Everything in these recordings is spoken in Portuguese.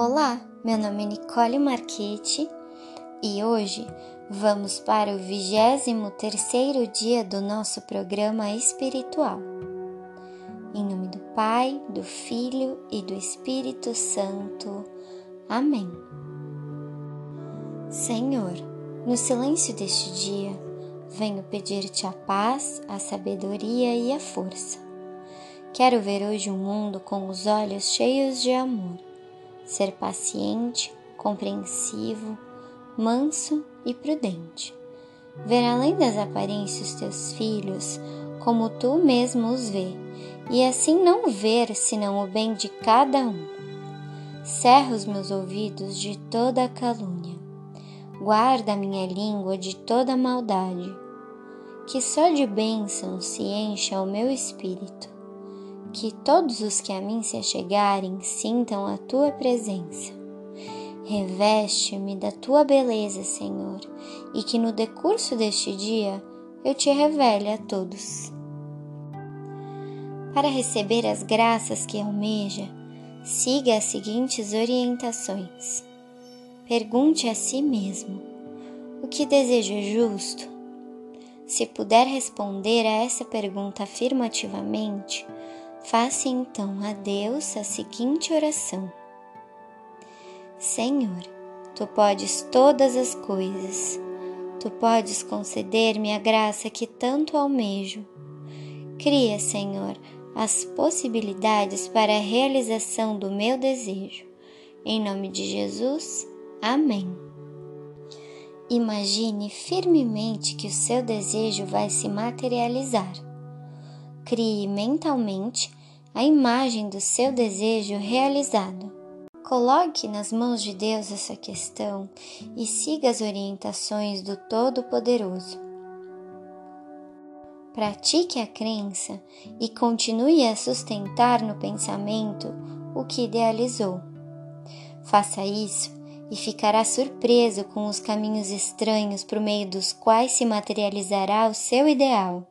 Olá, meu nome é Nicole Marchetti e hoje vamos para o 23 dia do nosso programa espiritual. Em nome do Pai, do Filho e do Espírito Santo. Amém. Senhor, no silêncio deste dia, venho pedir-te a paz, a sabedoria e a força. Quero ver hoje o um mundo com os olhos cheios de amor ser paciente, compreensivo, manso e prudente. Ver além das aparências teus filhos como tu mesmo os vê, e assim não ver senão o bem de cada um. Cerra os meus ouvidos de toda a calúnia, guarda a minha língua de toda maldade, que só de bênção se encha o meu espírito que todos os que a mim se achegarem sintam a tua presença. Reveste-me da tua beleza, Senhor, e que no decurso deste dia eu te revele a todos. Para receber as graças que almeja, siga as seguintes orientações. Pergunte a si mesmo: o que desejo é justo? Se puder responder a essa pergunta afirmativamente, Faça então a Deus a seguinte oração: Senhor, tu podes todas as coisas, tu podes conceder-me a graça que tanto almejo. Cria, Senhor, as possibilidades para a realização do meu desejo. Em nome de Jesus, amém. Imagine firmemente que o seu desejo vai se materializar Crie mentalmente a imagem do seu desejo realizado. Coloque nas mãos de Deus essa questão e siga as orientações do Todo-Poderoso. Pratique a crença e continue a sustentar no pensamento o que idealizou. Faça isso e ficará surpreso com os caminhos estranhos por meio dos quais se materializará o seu ideal.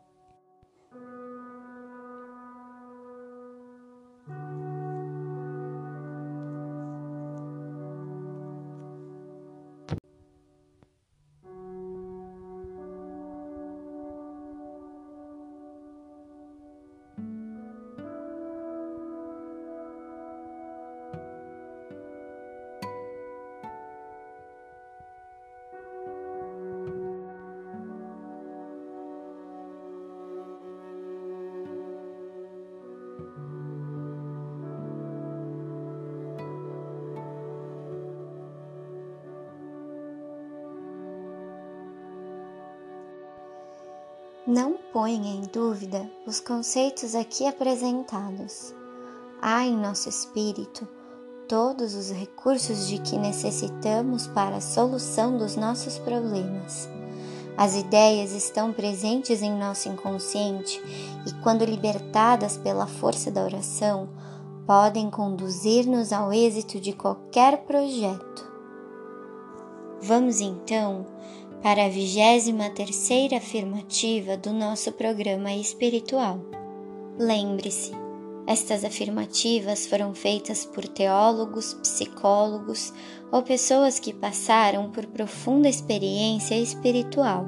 Não ponha em dúvida os conceitos aqui apresentados. Há em nosso espírito todos os recursos de que necessitamos para a solução dos nossos problemas. As ideias estão presentes em nosso inconsciente e, quando libertadas pela força da oração, podem conduzir-nos ao êxito de qualquer projeto. Vamos então para a 23 terceira afirmativa do nosso programa espiritual. Lembre-se, estas afirmativas foram feitas por teólogos, psicólogos ou pessoas que passaram por profunda experiência espiritual.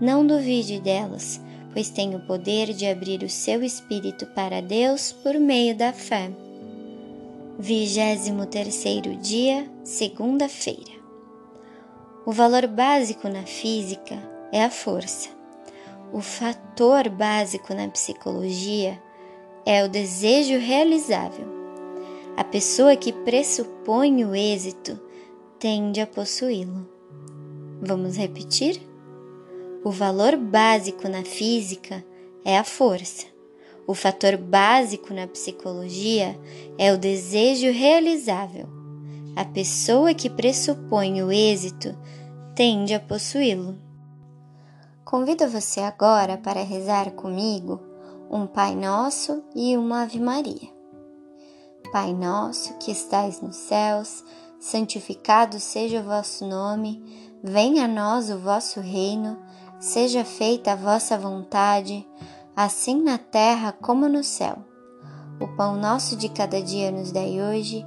Não duvide delas, pois tem o poder de abrir o seu espírito para Deus por meio da fé. 23 terceiro dia, segunda-feira. O valor básico na física é a força. O fator básico na psicologia é o desejo realizável. A pessoa que pressupõe o êxito tende a possuí-lo. Vamos repetir? O valor básico na física é a força. O fator básico na psicologia é o desejo realizável. A pessoa que pressupõe o êxito tende a possuí-lo. Convido você agora para rezar comigo um Pai Nosso e uma Ave Maria. Pai nosso que estais nos céus, santificado seja o vosso nome, venha a nós o vosso reino, seja feita a vossa vontade, assim na terra como no céu. O pão nosso de cada dia nos dai hoje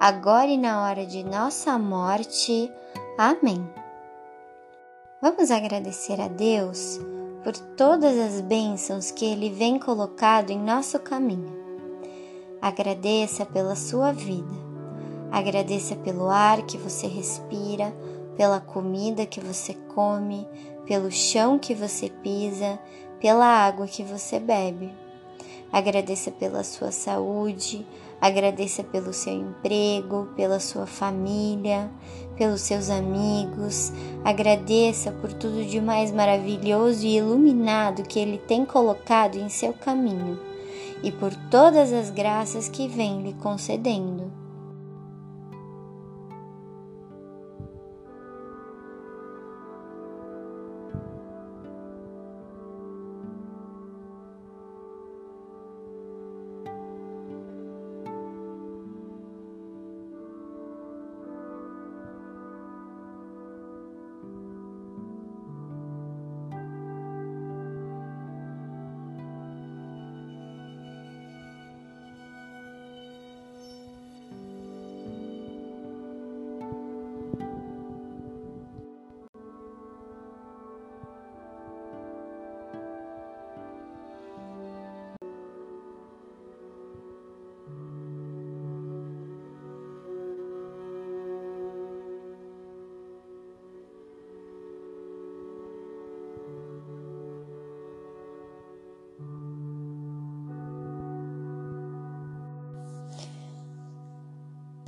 agora e na hora de nossa morte. Amém. Vamos agradecer a Deus por todas as bênçãos que Ele vem colocado em nosso caminho. Agradeça pela sua vida, agradeça pelo ar que você respira, pela comida que você come, pelo chão que você pisa, pela água que você bebe. Agradeça pela sua saúde, agradeça pelo seu emprego, pela sua família, pelos seus amigos. Agradeça por tudo de mais maravilhoso e iluminado que Ele tem colocado em seu caminho e por todas as graças que vem lhe concedendo.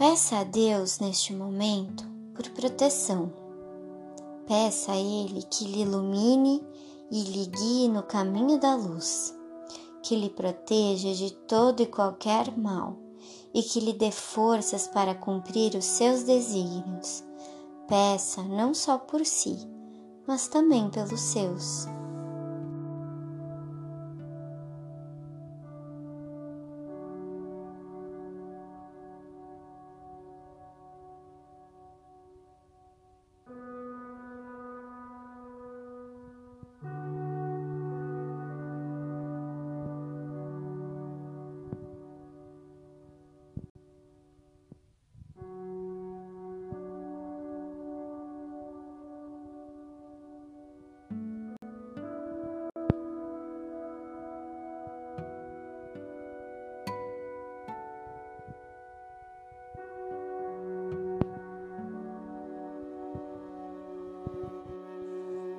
Peça a Deus neste momento por proteção. Peça a Ele que lhe ilumine e lhe guie no caminho da luz, que lhe proteja de todo e qualquer mal e que lhe dê forças para cumprir os seus desígnios. Peça não só por si, mas também pelos seus.